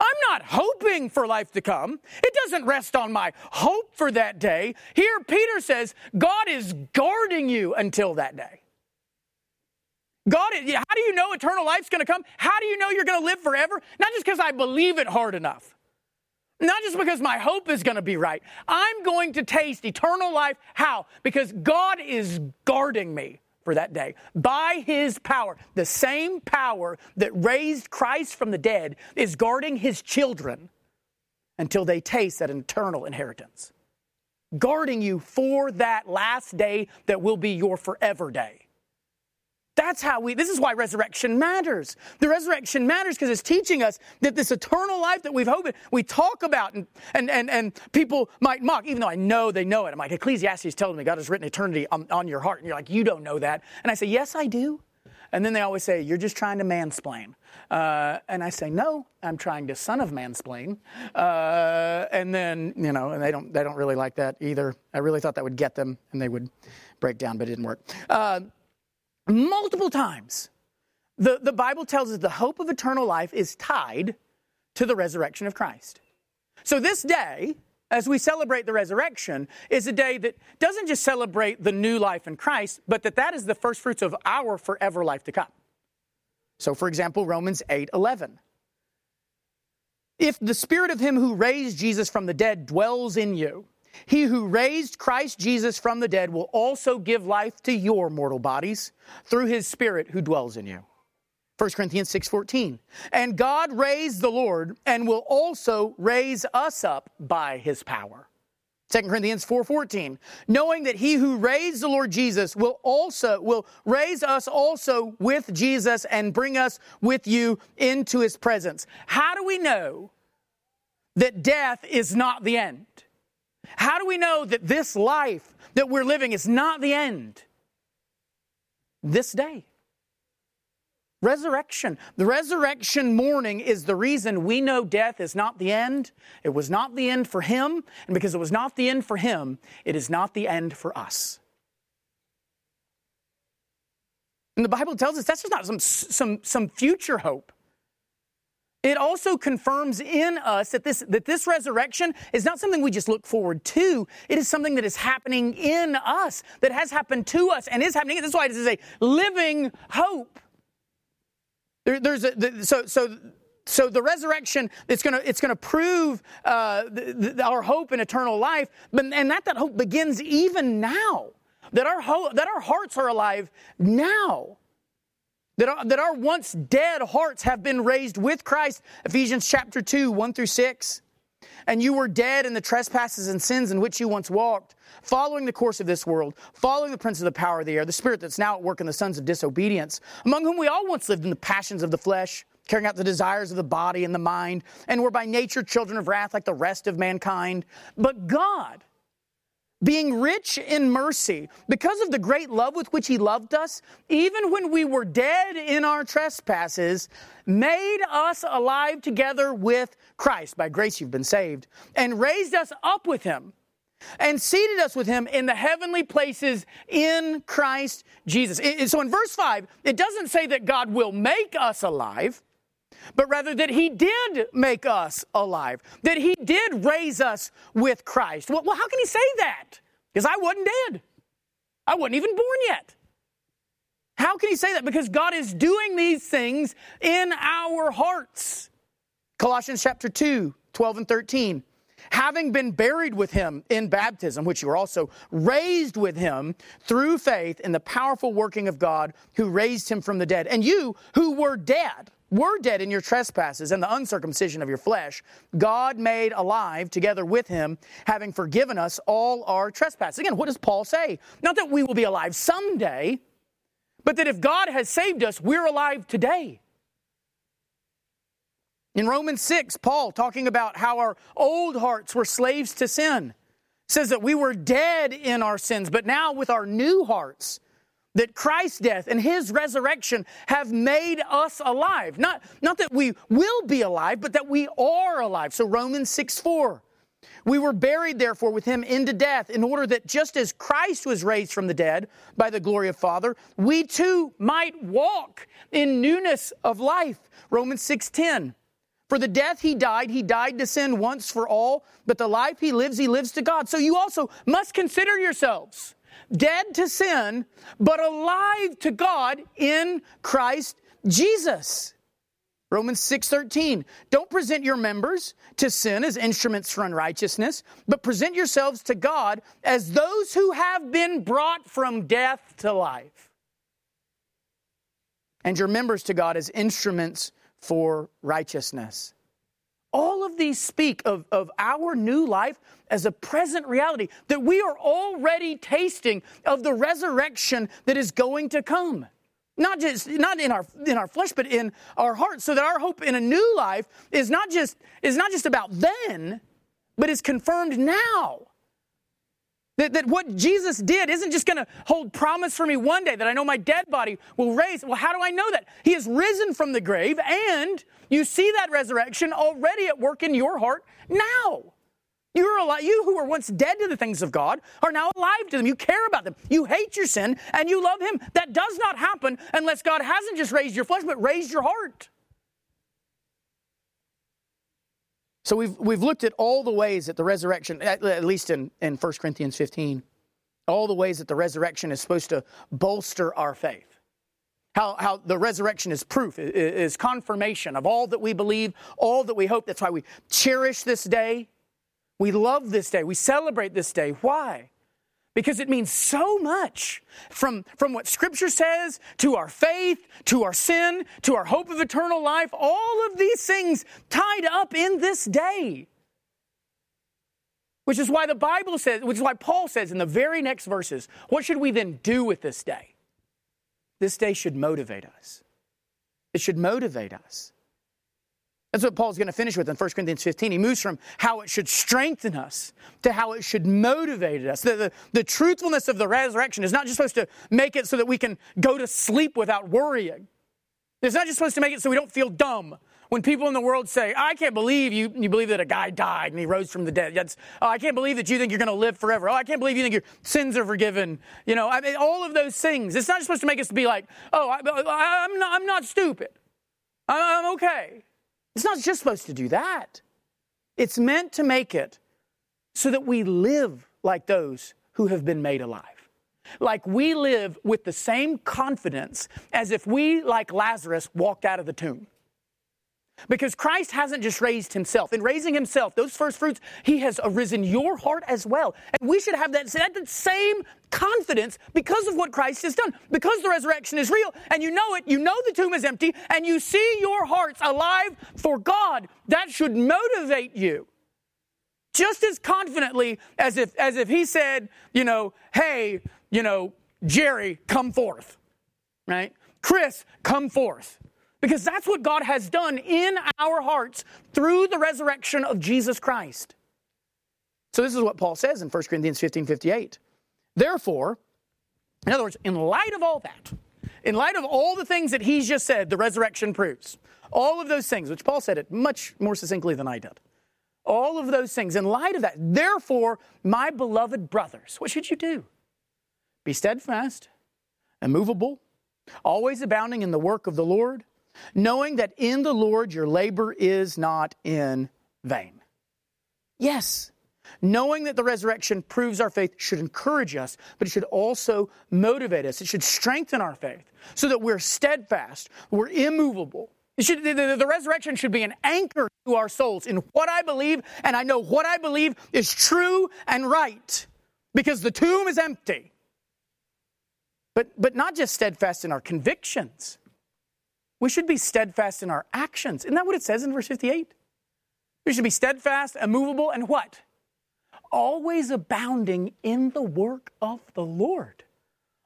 I'm not hoping for life to come. It doesn't rest on my hope for that day. Here, Peter says God is guarding you until that day. God, how do you know eternal life's going to come? How do you know you're going to live forever? Not just because I believe it hard enough. Not just because my hope is going to be right. I'm going to taste eternal life. How? Because God is guarding me for that day by his power. The same power that raised Christ from the dead is guarding his children until they taste that eternal inheritance. Guarding you for that last day that will be your forever day. That's how we, this is why resurrection matters. The resurrection matters because it's teaching us that this eternal life that we've hoped, we talk about and, and, and, and people might mock, even though I know they know it. I'm like, Ecclesiastes telling me God has written eternity on, on your heart. And you're like, you don't know that. And I say, yes, I do. And then they always say, you're just trying to mansplain. Uh, and I say, no, I'm trying to son of mansplain. Uh, and then, you know, and they don't, they don't really like that either. I really thought that would get them and they would break down, but it didn't work. Uh, multiple times. The, the Bible tells us the hope of eternal life is tied to the resurrection of Christ. So this day, as we celebrate the resurrection, is a day that doesn't just celebrate the new life in Christ, but that that is the first fruits of our forever life to come. So, for example, Romans 8 11. If the spirit of him who raised Jesus from the dead dwells in you, he who raised Christ Jesus from the dead will also give life to your mortal bodies through his spirit who dwells in you. 1 Corinthians 6:14. And God raised the Lord and will also raise us up by his power. 2 Corinthians 4:14. Knowing that he who raised the Lord Jesus will also will raise us also with Jesus and bring us with you into his presence. How do we know that death is not the end? How do we know that this life that we're living is not the end? This day. Resurrection. The resurrection morning is the reason we know death is not the end. It was not the end for him. And because it was not the end for him, it is not the end for us. And the Bible tells us that's just not some, some, some future hope. It also confirms in us that this, that this resurrection is not something we just look forward to. It is something that is happening in us, that has happened to us and is happening. That's why it is a living hope. There, there's a, the, so, so, so the resurrection it's going to it's going to prove uh, the, the, our hope in eternal life, but, and that that hope begins even now. That our hope, that our hearts are alive now. That our, that our once dead hearts have been raised with Christ. Ephesians chapter 2, 1 through 6. And you were dead in the trespasses and sins in which you once walked, following the course of this world, following the prince of the power of the air, the spirit that's now at work in the sons of disobedience, among whom we all once lived in the passions of the flesh, carrying out the desires of the body and the mind, and were by nature children of wrath like the rest of mankind. But God, being rich in mercy, because of the great love with which He loved us, even when we were dead in our trespasses, made us alive together with Christ. By grace you've been saved, and raised us up with Him and seated us with him in the heavenly places in Christ Jesus. So in verse 5, it doesn't say that God will make us alive, but rather that he did make us alive, that he did raise us with Christ. Well, how can he say that? Because I wasn't dead. I wasn't even born yet. How can he say that? Because God is doing these things in our hearts. Colossians chapter 2, 12 and 13. Having been buried with him in baptism, which you were also raised with him through faith in the powerful working of God who raised him from the dead. And you who were dead, were dead in your trespasses and the uncircumcision of your flesh, God made alive together with him, having forgiven us all our trespasses. Again, what does Paul say? Not that we will be alive someday, but that if God has saved us, we're alive today. In Romans 6, Paul, talking about how our old hearts were slaves to sin, says that we were dead in our sins, but now with our new hearts, that Christ's death and his resurrection have made us alive. Not, not that we will be alive, but that we are alive. So Romans 6 4. We were buried, therefore, with him into death, in order that just as Christ was raised from the dead by the glory of Father, we too might walk in newness of life. Romans 6:10. For the death he died, he died to sin once for all, but the life he lives, he lives to God. So you also must consider yourselves dead to sin, but alive to God in Christ Jesus. Romans 6:13 Don't present your members to sin as instruments for unrighteousness, but present yourselves to God as those who have been brought from death to life. And your members to God as instruments for righteousness. All of these speak of, of our new life as a present reality, that we are already tasting of the resurrection that is going to come. Not just not in our in our flesh but in our hearts so that our hope in a new life is not just is not just about then but is confirmed now. That, that what jesus did isn't just going to hold promise for me one day that i know my dead body will raise. Well how do i know that? He has risen from the grave and you see that resurrection already at work in your heart now you're alive. You who were once dead to the things of God are now alive to them. You care about them. You hate your sin and you love Him. That does not happen unless God hasn't just raised your flesh, but raised your heart. So we've, we've looked at all the ways that the resurrection, at, at least in, in 1 Corinthians 15, all the ways that the resurrection is supposed to bolster our faith. How, how the resurrection is proof, is confirmation of all that we believe, all that we hope. That's why we cherish this day. We love this day. We celebrate this day. Why? Because it means so much from, from what Scripture says to our faith, to our sin, to our hope of eternal life, all of these things tied up in this day. Which is why the Bible says, which is why Paul says in the very next verses, what should we then do with this day? This day should motivate us. It should motivate us. That's what Paul's going to finish with in 1 Corinthians 15. He moves from how it should strengthen us to how it should motivate us. The, the, the, truthfulness of the resurrection is not just supposed to make it so that we can go to sleep without worrying. It's not just supposed to make it so we don't feel dumb. When people in the world say, I can't believe you, you believe that a guy died and he rose from the dead. That's, oh, I can't believe that you think you're going to live forever. Oh, I can't believe you think your sins are forgiven. You know, I mean, all of those things. It's not supposed to make us to be like, oh, I, am not, I'm not stupid. I'm, I'm okay. It's not just supposed to do that. It's meant to make it so that we live like those who have been made alive. Like we live with the same confidence as if we, like Lazarus, walked out of the tomb. Because Christ hasn't just raised himself. In raising himself, those first fruits, he has arisen your heart as well. And we should have that, that same confidence because of what Christ has done. Because the resurrection is real and you know it, you know the tomb is empty, and you see your hearts alive for God. That should motivate you just as confidently as if, as if he said, you know, hey, you know, Jerry, come forth, right? Chris, come forth. Because that's what God has done in our hearts through the resurrection of Jesus Christ. So this is what Paul says in 1 Corinthians 15 58. Therefore, in other words, in light of all that, in light of all the things that he's just said, the resurrection proves, all of those things, which Paul said it much more succinctly than I did, all of those things, in light of that, therefore, my beloved brothers, what should you do? Be steadfast, immovable, always abounding in the work of the Lord, knowing that in the Lord your labor is not in vain. Yes, knowing that the resurrection proves our faith should encourage us, but it should also motivate us. It should strengthen our faith so that we're steadfast, we're immovable. Should, the, the, resurrection should be an anchor to our souls in what I believe, and I know what I believe is true and right because the tomb is empty. But, but not just steadfast in our convictions, we should be steadfast in our actions. Isn't that what it says in verse 58? We should be steadfast, immovable, and what? Always abounding in the work of the Lord.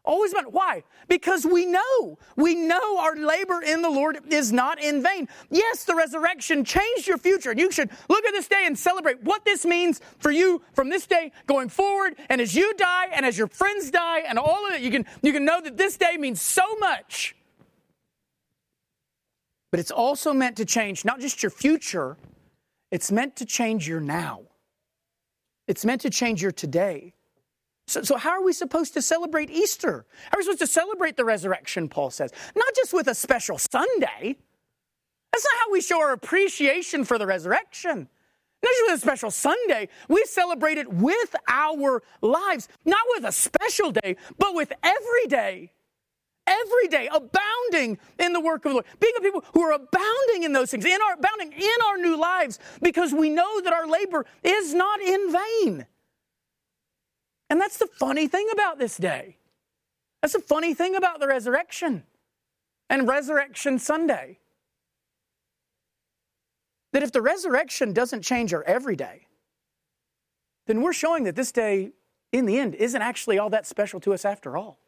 Always about why? Because we know, we know our labor in the Lord is not in vain. Yes, the resurrection changed your future. And you should look at this day and celebrate what this means for you from this day going forward. And as you die and as your friends die and all of it, you can, you can know that this day means so much but it's also meant to change not just your future, it's meant to change your now. It's meant to change your today. So, so, how are we supposed to celebrate Easter? How are we supposed to celebrate the resurrection, Paul says? Not just with a special Sunday. That's not how we show our appreciation for the resurrection. Not just with a special Sunday. We celebrate it with our lives, not with a special day, but with every day every day, abounding in the work of the Lord. Being a people who are abounding in those things, in our abounding in our new lives, because we know that our labor is not in vain. And that's the funny thing about this day. That's the funny thing about the resurrection and Resurrection Sunday. That if the resurrection doesn't change our everyday, then we're showing that this day, in the end, isn't actually all that special to us after all.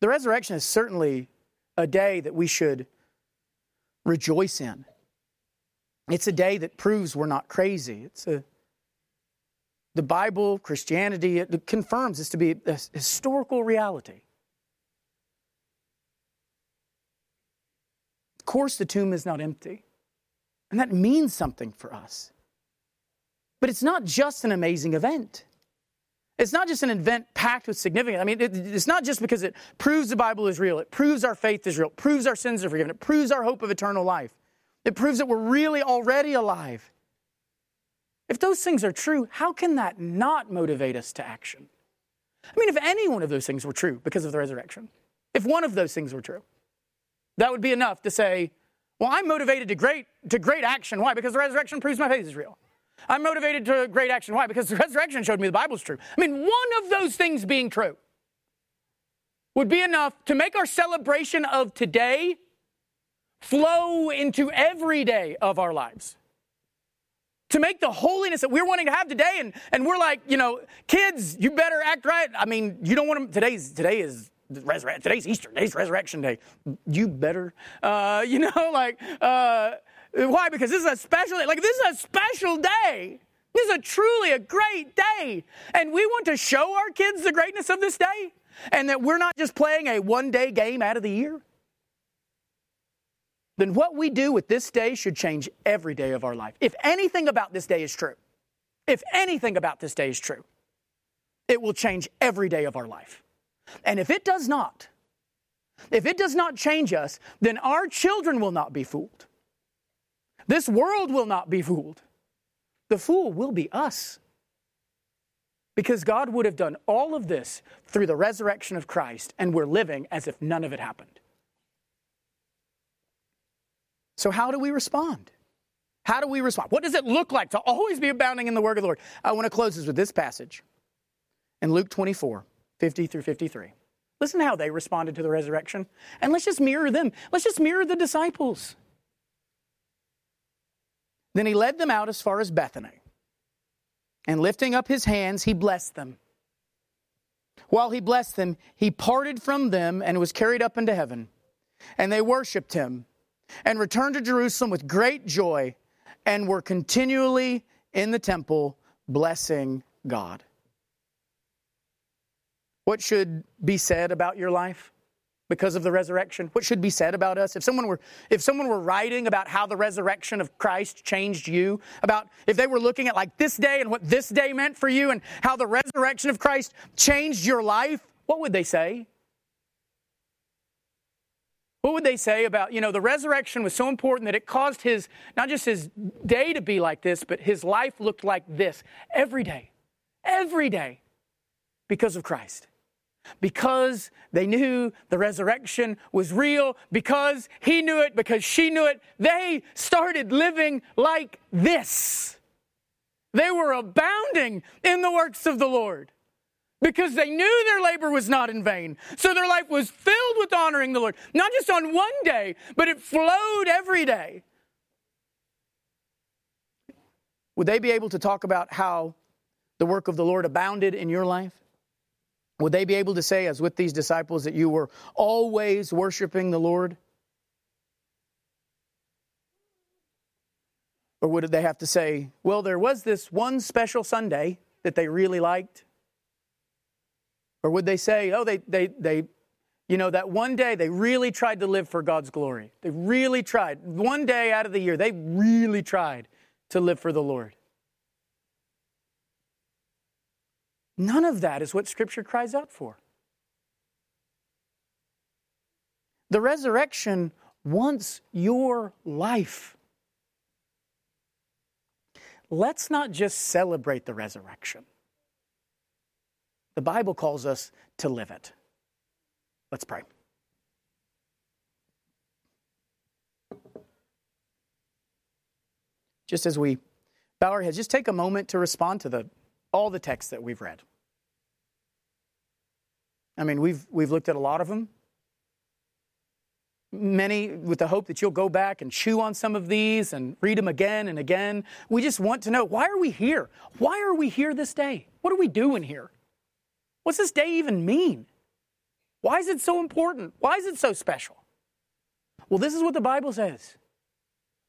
The resurrection is certainly a day that we should rejoice in. It's a day that proves we're not crazy. It's a the Bible, Christianity, it confirms this to be a historical reality. Of course, the tomb is not empty, and that means something for us. But it's not just an amazing event. It's not just an event packed with significance. I mean, it, it's not just because it proves the Bible is real, it proves our faith is real, it proves our sins are forgiven, it proves our hope of eternal life, it proves that we're really already alive. If those things are true, how can that not motivate us to action? I mean, if any one of those things were true because of the resurrection, if one of those things were true, that would be enough to say, well, I'm motivated to great, to great action. Why? Because the resurrection proves my faith is real. I'm motivated to great action. Why? Because the resurrection showed me the Bible's true. I mean, one of those things being true would be enough to make our celebration of today flow into every day of our lives. To make the holiness that we're wanting to have today, and, and we're like, you know, kids, you better act right. I mean, you don't want to, today's, today is resurrection, today's Easter, today's resurrection day. You better, uh, you know, like, uh, Uh, why? Because this is a special day. Like, this is a special day. This is a truly a great day. And we want to show our kids the greatness of this day and that we're not just playing a one day game out of the year. Then what we do with this day should change every day of our life. If anything about this day is true, if anything about this day is true, it will change every day of our life. And if it does not, if it does not change us, then our children will not be fooled. This world will not be fooled. The fool will be us. Because God would have done all of this through the resurrection of Christ, and we're living as if none of it happened. So, how do we respond? How do we respond? What does it look like to always be abounding in the work of the Lord? I want to close this with this passage in Luke 24, 50 through 53. Listen to how they responded to the resurrection. And let's just mirror them. Let's just mirror the disciples. Then he led them out as far as Bethany. And lifting up his hands, he blessed them. While he blessed them, he parted from them and was carried up into heaven. And they worshiped him and returned to Jerusalem with great joy and were continually in the temple blessing God. What should be said about your life? Because of the resurrection? What should be said about us? If someone were if someone were writing about how the resurrection of Christ changed you, about if they were looking at like this day and what this day meant for you and how the resurrection of Christ changed your life, what would they say? What would they say about, you know, the resurrection was so important that it caused his, not just his day to be like this, but his life looked like this every day, every day because of Christ because they knew the resurrection was real, because he knew it, because she knew it, they started living like this. They were abounding in the works of the Lord because they knew their labor was not in vain. So their life was filled with honoring the Lord, not just on one day, but it flowed every day. Would they be able to talk about how the work of the Lord abounded in your life? Would they be able to say, as with these disciples, that you were always worshiping the Lord? Or would they have to say, well, there was this one special Sunday that they really liked? Or would they say, oh, they, they, they, you know, that one day they really tried to live for God's glory? They really tried. One day out of the year, they really tried to live for the Lord. None of that is what Scripture cries out for. The resurrection wants your life. Let's not just celebrate the resurrection. The Bible calls us to live it. Let's pray. Just as we bow our heads, just take a moment to respond to the all the texts that we've read. I mean, we've, we've looked at a lot of them. Many with the hope that you'll go back and chew on some of these and read them again and again. We just want to know why are we here? Why are we here this day? What are we doing here? What's this day even mean? Why is it so important? Why is it so special? Well, this is what the Bible says.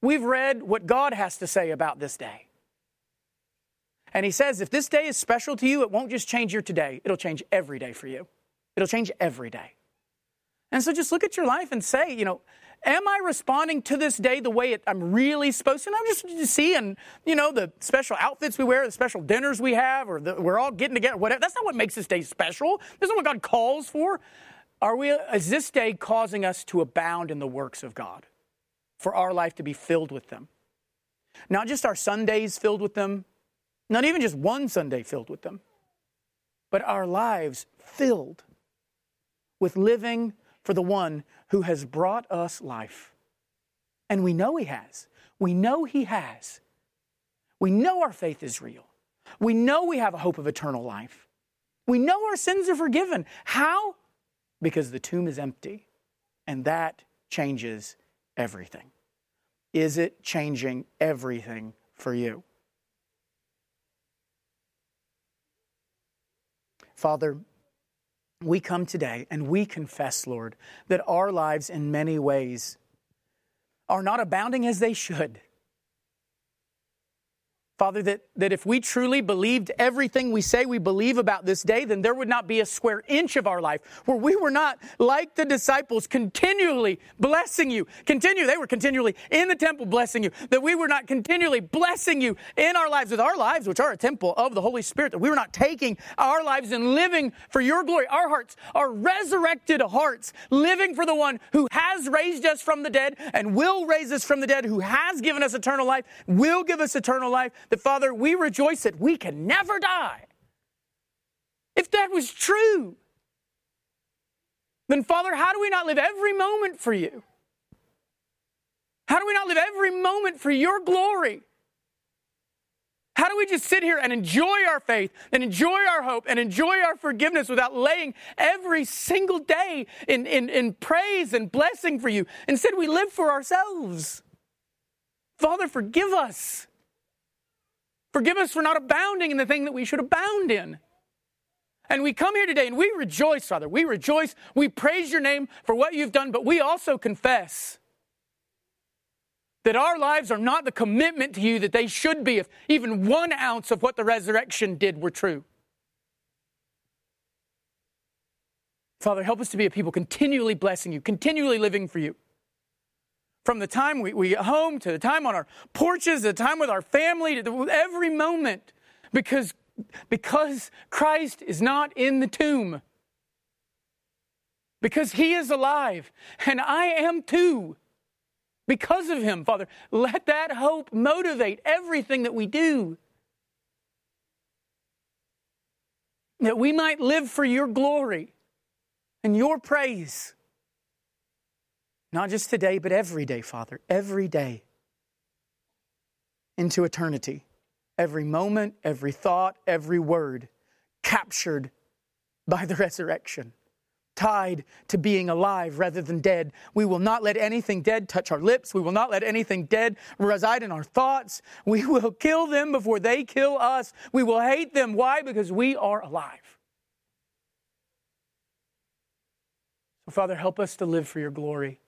We've read what God has to say about this day. And he says, if this day is special to you, it won't just change your today, it'll change every day for you. It'll change every day. And so just look at your life and say, you know, am I responding to this day the way it, I'm really supposed to? And I'm just seeing, you know, the special outfits we wear, the special dinners we have, or the, we're all getting together, whatever. That's not what makes this day special. This is what God calls for. Are we, is this day causing us to abound in the works of God? For our life to be filled with them? Not just our Sundays filled with them, not even just one Sunday filled with them, but our lives filled with living for the one who has brought us life. And we know He has. We know He has. We know our faith is real. We know we have a hope of eternal life. We know our sins are forgiven. How? Because the tomb is empty, and that changes everything. Is it changing everything for you? Father, we come today and we confess, Lord, that our lives in many ways are not abounding as they should. Father, that, that if we truly believed everything we say we believe about this day, then there would not be a square inch of our life where we were not like the disciples continually blessing you. Continue, they were continually in the temple blessing you. That we were not continually blessing you in our lives with our lives, which are a temple of the Holy Spirit. That we were not taking our lives and living for your glory. Our hearts are resurrected hearts, living for the one who has raised us from the dead and will raise us from the dead, who has given us eternal life, will give us eternal life that, Father, we rejoice that we can never die. If that was true, then, Father, how do we not live every moment for you? How do we not live every moment for your glory? How do we just sit here and enjoy our faith and enjoy our hope and enjoy our forgiveness without laying every single day in, in, in praise and blessing for you? Instead, we live for ourselves. Father, forgive us. Forgive us for not abounding in the thing that we should abound in. And we come here today and we rejoice, Father. We rejoice. We praise your name for what you've done, but we also confess that our lives are not the commitment to you that they should be if even one ounce of what the resurrection did were true. Father, help us to be a people continually blessing you, continually living for you from the time we, we get home to the time on our porches, the time with our family, to every moment, because, because Christ is not in the tomb. Because he is alive, and I am too. Because of him, Father, let that hope motivate everything that we do. That we might live for your glory and your praise. Not just today, but every day, Father, every day into eternity. Every moment, every thought, every word captured by the resurrection, tied to being alive rather than dead. We will not let anything dead touch our lips. We will not let anything dead reside in our thoughts. We will kill them before they kill us. We will hate them. Why? Because we are alive. So, Father, help us to live for your glory.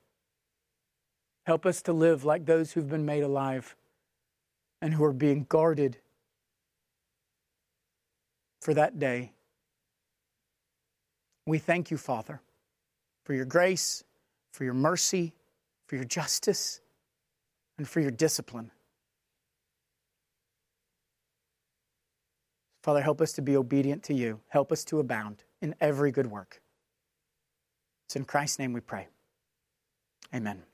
Help us to live like those who've been made alive and who are being guarded for that day. We thank you, Father, for your grace, for your mercy, for your justice, and for your discipline. Father, help us to be obedient to you. Help us to abound in every good work. It's in Christ's name we pray. Amen.